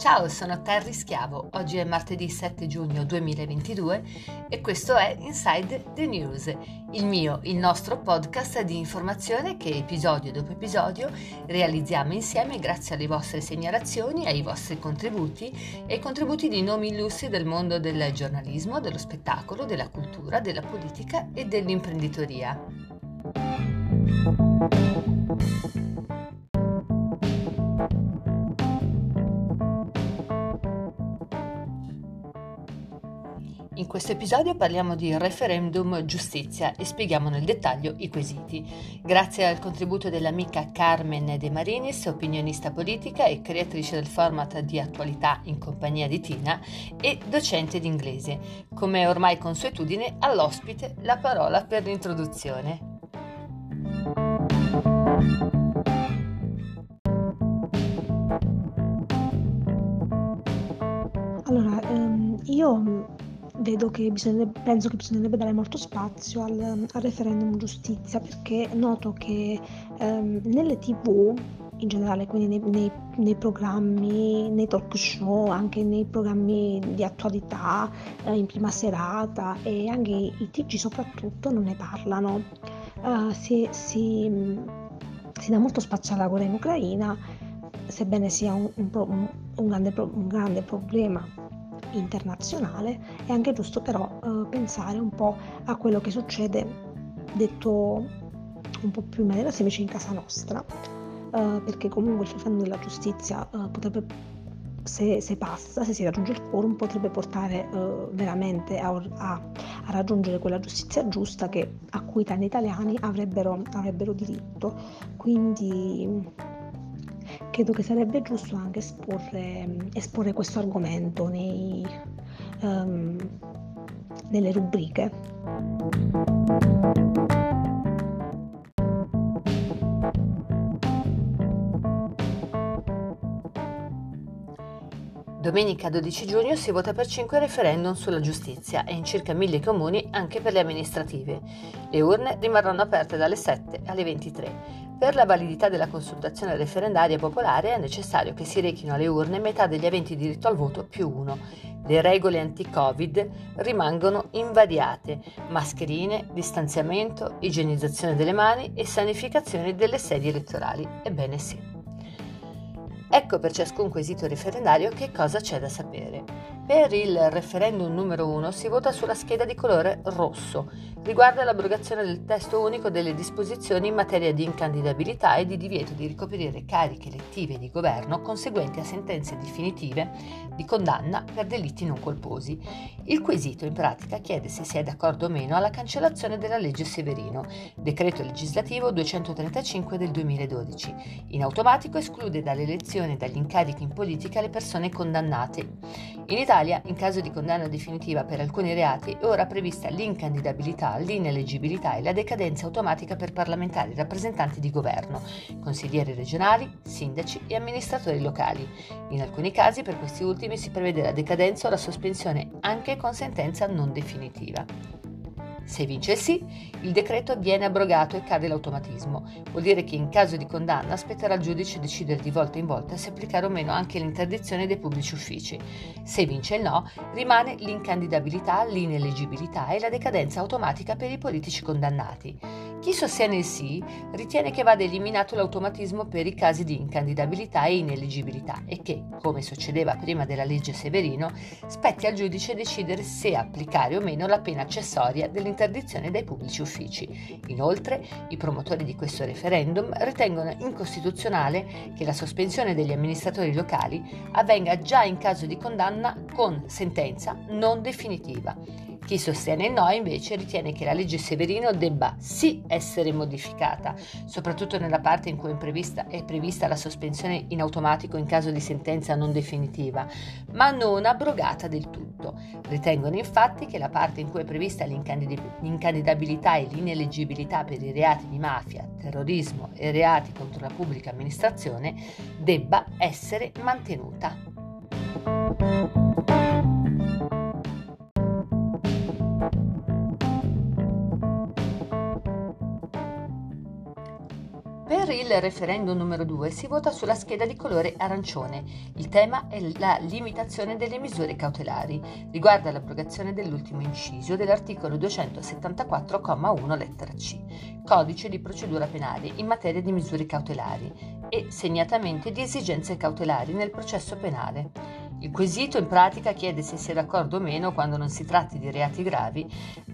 Ciao, sono Terry Schiavo. Oggi è martedì 7 giugno 2022 e questo è Inside the News, il mio, il nostro podcast di informazione che episodio dopo episodio realizziamo insieme grazie alle vostre segnalazioni, ai vostri contributi e ai contributi di nomi illustri del mondo del giornalismo, dello spettacolo, della cultura, della politica e dell'imprenditoria. Questo episodio parliamo di referendum giustizia e spieghiamo nel dettaglio i quesiti. Grazie al contributo dell'amica Carmen De Marinis, opinionista politica e creatrice del format di attualità in compagnia di Tina e docente di inglese. Come ormai consuetudine, all'ospite la parola per l'introduzione. Che penso che bisognerebbe dare molto spazio al, al referendum giustizia perché noto che ehm, nelle tv in generale, quindi nei, nei, nei, programmi, nei talk show, anche nei programmi di attualità, eh, in prima serata e anche i TG soprattutto non ne parlano. Uh, si, si, si, dà molto spazio alla guerra in Ucraina, sebbene sia un, un, un grande, un grande problema internazionale, è anche giusto però eh, pensare un po' a quello che succede, detto un po' più in maniera semplice in casa nostra, eh, perché comunque il fenomeno della giustizia eh, potrebbe, se, se, passa, se si raggiunge il quorum, potrebbe portare eh, veramente a, a, a, raggiungere quella giustizia giusta che, a cui tanti italiani avrebbero, avrebbero diritto. Quindi credo che sarebbe giusto anche esporre, esporre questo argomento nei, um, nelle rubriche. Domenica 12 giugno si vota per 5 referendum sulla giustizia e in circa 1000 comuni anche per le amministrative. Le urne rimarranno aperte dalle 7 alle 23. Per la validità della consultazione referendaria popolare è necessario che si rechino alle urne metà degli aventi diritto al voto più uno. Le regole anti-Covid rimangono invariate: mascherine, distanziamento, igienizzazione delle mani e sanificazione delle sedi elettorali. Ebbene sì. Ecco per ciascun quesito referendario che cosa c'è da sapere. Per il referendum numero 1 si vota sulla scheda di colore rosso. Riguarda l'abrogazione del testo unico delle disposizioni in materia di incandidabilità e di divieto di ricoprire cariche elettive di governo conseguenti a sentenze definitive di condanna per delitti non colposi. Il quesito in pratica chiede se si è d'accordo o meno alla cancellazione della legge Severino, decreto legislativo 235 del 2012. In automatico esclude dalle elezioni e dagli incarichi in politica le persone condannate. In Italia Italia, in caso di condanna definitiva per alcuni reati, è ora prevista l'incandidabilità, l'ineleggibilità e la decadenza automatica per parlamentari, rappresentanti di governo, consiglieri regionali, sindaci e amministratori locali. In alcuni casi, per questi ultimi, si prevede la decadenza o la sospensione anche con sentenza non definitiva. Se vince il sì, il decreto viene abrogato e cade l'automatismo. Vuol dire che in caso di condanna spetterà al giudice decidere di volta in volta se applicare o meno anche l'interdizione dei pubblici uffici. Se vince il no, rimane l'incandidabilità, l'ineleggibilità e la decadenza automatica per i politici condannati. Chi sostiene il sì ritiene che vada eliminato l'automatismo per i casi di incandidabilità e ineleggibilità e che, come succedeva prima della legge Severino, spetti al giudice decidere se applicare o meno la pena accessoria dell'interdizione dai pubblici uffici. Inoltre, i promotori di questo referendum ritengono incostituzionale che la sospensione degli amministratori locali avvenga già in caso di condanna con sentenza non definitiva chi sostiene il no invece ritiene che la legge Severino debba sì essere modificata, soprattutto nella parte in cui è prevista, è prevista la sospensione in automatico in caso di sentenza non definitiva, ma non abrogata del tutto. Ritengono infatti che la parte in cui è prevista l'incandidabilità e l'ineleggibilità per i reati di mafia, terrorismo e reati contro la pubblica amministrazione debba essere mantenuta. Per il referendum numero 2 si vota sulla scheda di colore arancione. Il tema è la limitazione delle misure cautelari. Riguarda l'abrogazione dell'ultimo inciso dell'articolo 274,1 lettera C, codice di procedura penale in materia di misure cautelari e segnatamente di esigenze cautelari nel processo penale. Il quesito in pratica chiede se sia d'accordo o meno, quando non si tratti di reati gravi,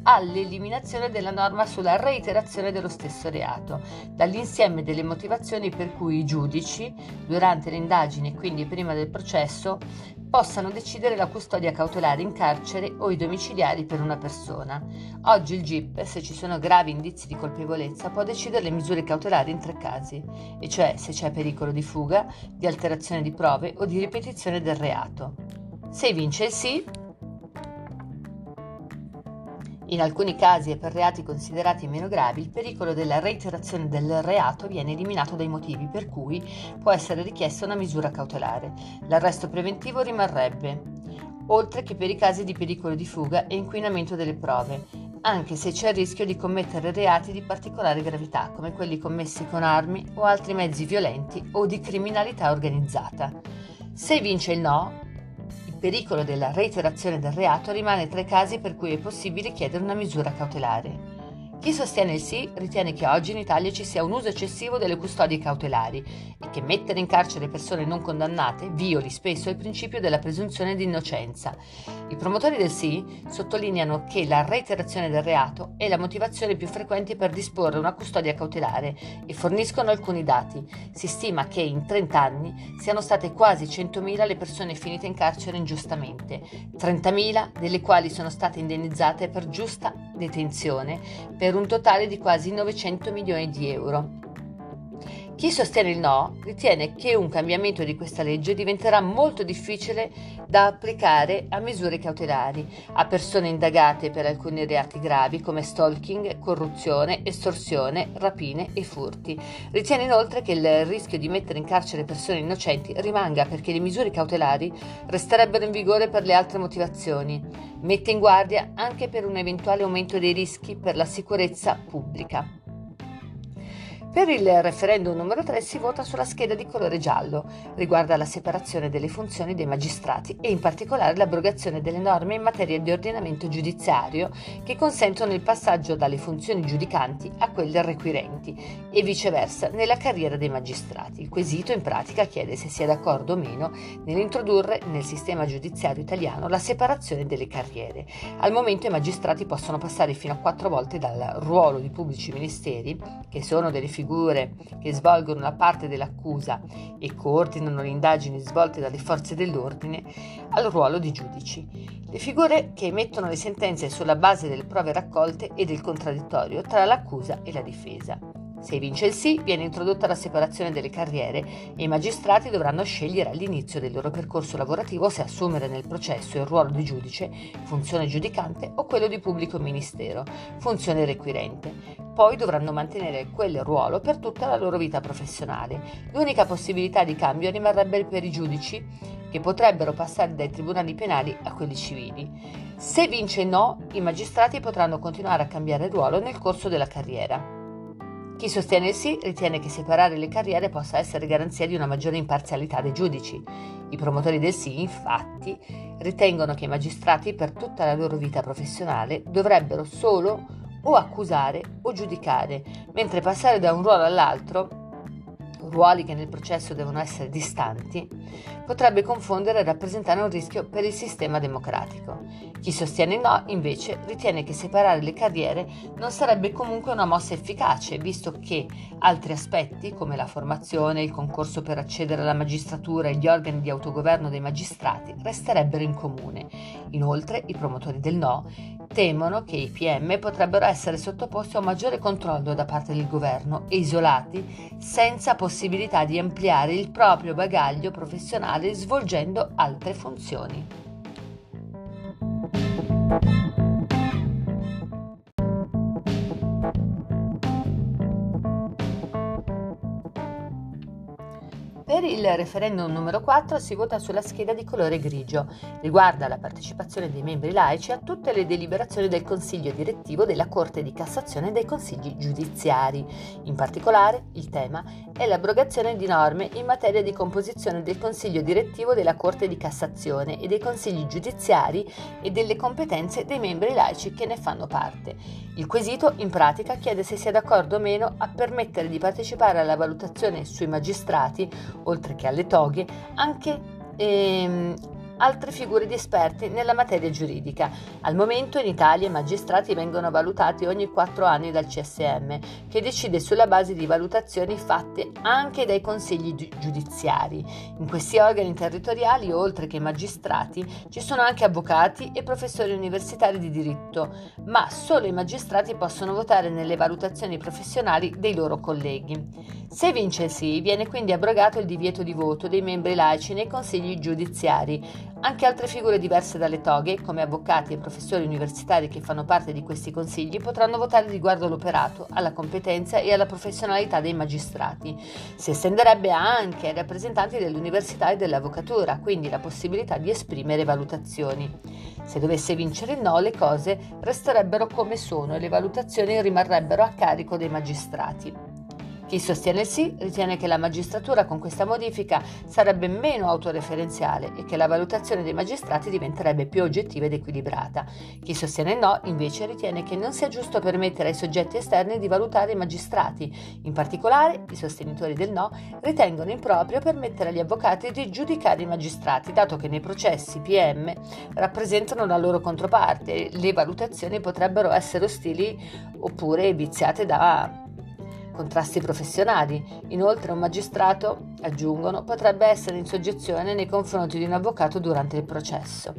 all'eliminazione della norma sulla reiterazione dello stesso reato, dall'insieme delle motivazioni per cui i giudici, durante le indagini e quindi prima del processo, possano decidere la custodia cautelare in carcere o i domiciliari per una persona. Oggi il GIP, se ci sono gravi indizi di colpevolezza, può decidere le misure cautelari in tre casi, e cioè se c'è pericolo di fuga, di alterazione di prove o di ripetizione del reato. Se vince il sì, in alcuni casi e per reati considerati meno gravi, il pericolo della reiterazione del reato viene eliminato dai motivi per cui può essere richiesta una misura cautelare. L'arresto preventivo rimarrebbe, oltre che per i casi di pericolo di fuga e inquinamento delle prove, anche se c'è il rischio di commettere reati di particolare gravità, come quelli commessi con armi o altri mezzi violenti o di criminalità organizzata. Se vince il no, pericolo della reiterazione del reato rimane tra i casi per cui è possibile chiedere una misura cautelare. Chi sostiene il sì ritiene che oggi in Italia ci sia un uso eccessivo delle custodie cautelari e che mettere in carcere persone non condannate violi spesso il principio della presunzione di innocenza. I promotori del sì sottolineano che la reiterazione del reato è la motivazione più frequente per disporre una custodia cautelare e forniscono alcuni dati. Si stima che in 30 anni siano state quasi 100.000 le persone finite in carcere ingiustamente, 30.000 delle quali sono state indennizzate per giusta detenzione per un totale di quasi 900 milioni di euro. Chi sostiene il no ritiene che un cambiamento di questa legge diventerà molto difficile da applicare a misure cautelari, a persone indagate per alcuni reati gravi come stalking, corruzione, estorsione, rapine e furti. Ritiene inoltre che il rischio di mettere in carcere persone innocenti rimanga perché le misure cautelari resterebbero in vigore per le altre motivazioni. Mette in guardia anche per un eventuale aumento dei rischi per la sicurezza pubblica. Per il referendum numero 3 si vota sulla scheda di colore giallo, riguarda la separazione delle funzioni dei magistrati e in particolare l'abrogazione delle norme in materia di ordinamento giudiziario che consentono il passaggio dalle funzioni giudicanti a quelle requirenti e viceversa nella carriera dei magistrati. Il quesito in pratica chiede se sia d'accordo o meno nell'introdurre nel sistema giudiziario italiano la separazione delle carriere. Al momento i magistrati possono passare fino a quattro volte dal ruolo di pubblici ministeri, che sono delle figure figure che svolgono la parte dell'accusa e coordinano le indagini svolte dalle forze dell'ordine al ruolo di giudici. Le figure che emettono le sentenze sulla base delle prove raccolte e del contraddittorio tra l'accusa e la difesa. Se vince il sì, viene introdotta la separazione delle carriere e i magistrati dovranno scegliere all'inizio del loro percorso lavorativo se assumere nel processo il ruolo di giudice, funzione giudicante o quello di pubblico ministero, funzione requirente. Poi dovranno mantenere quel ruolo per tutta la loro vita professionale. L'unica possibilità di cambio rimarrebbe per i giudici che potrebbero passare dai tribunali penali a quelli civili. Se vince no, i magistrati potranno continuare a cambiare ruolo nel corso della carriera. Chi sostiene il sì ritiene che separare le carriere possa essere garanzia di una maggiore imparzialità dei giudici. I promotori del sì, infatti, ritengono che i magistrati per tutta la loro vita professionale dovrebbero solo o accusare o giudicare, mentre passare da un ruolo all'altro ruoli che nel processo devono essere distanti, potrebbe confondere e rappresentare un rischio per il sistema democratico. Chi sostiene no, invece, ritiene che separare le carriere non sarebbe comunque una mossa efficace, visto che altri aspetti, come la formazione, il concorso per accedere alla magistratura e gli organi di autogoverno dei magistrati, resterebbero in comune. Inoltre, i promotori del no temono che i PM potrebbero essere sottoposti a un maggiore controllo da parte del governo e isolati senza possibilità di ampliare il proprio bagaglio professionale svolgendo altre funzioni. Referendum numero 4 si vota sulla scheda di colore grigio. Riguarda la partecipazione dei membri laici a tutte le deliberazioni del Consiglio direttivo della Corte di Cassazione e dei consigli giudiziari. In particolare, il tema è l'abrogazione di norme in materia di composizione del Consiglio direttivo della Corte di Cassazione e dei consigli giudiziari e delle competenze dei membri laici che ne fanno parte. Il quesito, in pratica, chiede se sia d'accordo o meno a permettere di partecipare alla valutazione sui magistrati oltre che alle toghe, anche ehm, altre figure di esperti nella materia giuridica. Al momento in Italia i magistrati vengono valutati ogni quattro anni dal CSM, che decide sulla base di valutazioni fatte anche dai consigli giudiziari. In questi organi territoriali, oltre che magistrati, ci sono anche avvocati e professori universitari di diritto, ma solo i magistrati possono votare nelle valutazioni professionali dei loro colleghi. Se vince il sì, viene quindi abrogato il divieto di voto dei membri laici nei consigli giudiziari, anche altre figure diverse dalle toghe, come avvocati e professori universitari che fanno parte di questi consigli, potranno votare riguardo all'operato, alla competenza e alla professionalità dei magistrati. Si estenderebbe anche ai rappresentanti dell'università e dell'avvocatura, quindi la possibilità di esprimere valutazioni. Se dovesse vincere il no, le cose resterebbero come sono e le valutazioni rimarrebbero a carico dei magistrati. Chi sostiene il sì ritiene che la magistratura con questa modifica sarebbe meno autoreferenziale e che la valutazione dei magistrati diventerebbe più oggettiva ed equilibrata. Chi sostiene il no invece ritiene che non sia giusto permettere ai soggetti esterni di valutare i magistrati. In particolare, i sostenitori del no ritengono improprio permettere agli avvocati di giudicare i magistrati, dato che nei processi PM rappresentano la loro controparte e le valutazioni potrebbero essere ostili oppure viziate da contrasti professionali. Inoltre un magistrato, aggiungono, potrebbe essere in soggezione nei confronti di un avvocato durante il processo.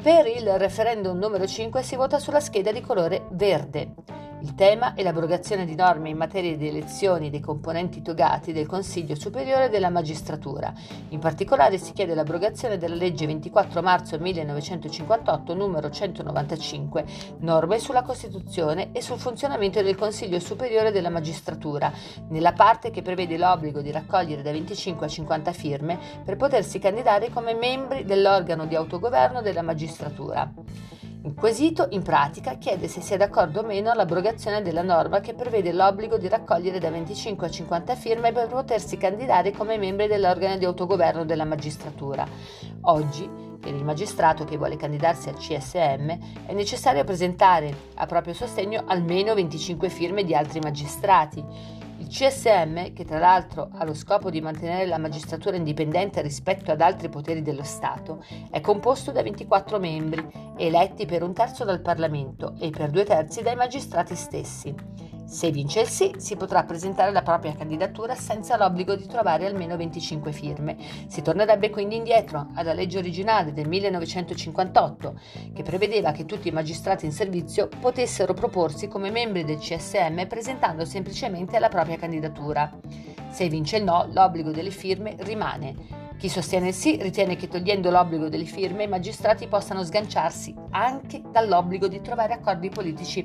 Per il referendum numero 5 si vota sulla scheda di colore verde. Il tema è l'abrogazione di norme in materia di elezioni dei componenti togati del Consiglio Superiore della Magistratura. In particolare si chiede l'abrogazione della legge 24 marzo 1958 numero 195, norme sulla Costituzione e sul funzionamento del Consiglio Superiore della Magistratura, nella parte che prevede l'obbligo di raccogliere da 25 a 50 firme per potersi candidare come membri dell'organo di autogoverno della magistratura. Il quesito, in pratica, chiede se sia d'accordo o meno all'abrogazione della norma che prevede l'obbligo di raccogliere da 25 a 50 firme per potersi candidare come membri dell'organo di autogoverno della magistratura. Oggi, per il magistrato che vuole candidarsi al CSM, è necessario presentare a proprio sostegno almeno 25 firme di altri magistrati il CSM, che tra l'altro ha lo scopo di mantenere la magistratura indipendente rispetto ad altri poteri dello Stato, è composto da 24 membri, eletti per un terzo dal Parlamento e per due terzi dai magistrati stessi. Se vince il sì, si potrà presentare la propria candidatura senza l'obbligo di trovare almeno 25 firme. Si tornerebbe quindi indietro alla legge originale del 1958, che prevedeva che tutti i magistrati in servizio potessero proporsi come membri del CSM presentando semplicemente la propria candidatura. Se vince il no, l'obbligo delle firme rimane. Chi sostiene il sì ritiene che togliendo l'obbligo delle firme i magistrati possano sganciarsi anche dall'obbligo di trovare accordi politici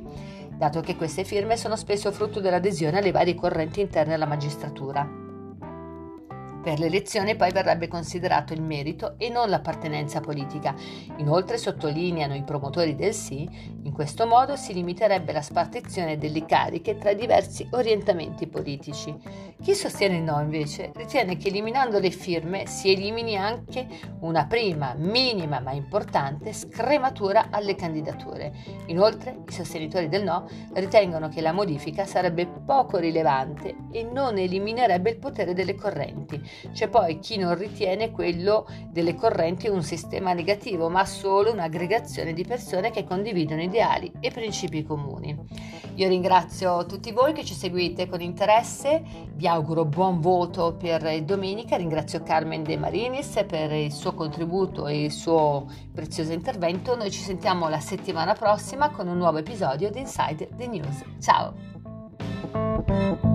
dato che queste firme sono spesso frutto dell'adesione alle varie correnti interne alla magistratura. Per l'elezione poi verrebbe considerato il merito e non l'appartenenza politica. Inoltre sottolineano i promotori del sì, in questo modo si limiterebbe la spartizione delle cariche tra diversi orientamenti politici. Chi sostiene il no invece ritiene che eliminando le firme si elimini anche una prima, minima ma importante scrematura alle candidature. Inoltre i sostenitori del no ritengono che la modifica sarebbe poco rilevante e non eliminerebbe il potere delle correnti c'è poi chi non ritiene quello delle correnti un sistema negativo, ma solo un'aggregazione di persone che condividono ideali e principi comuni. Io ringrazio tutti voi che ci seguite con interesse, vi auguro buon voto per domenica, ringrazio Carmen De Marinis per il suo contributo e il suo prezioso intervento. Noi ci sentiamo la settimana prossima con un nuovo episodio di Inside the News. Ciao!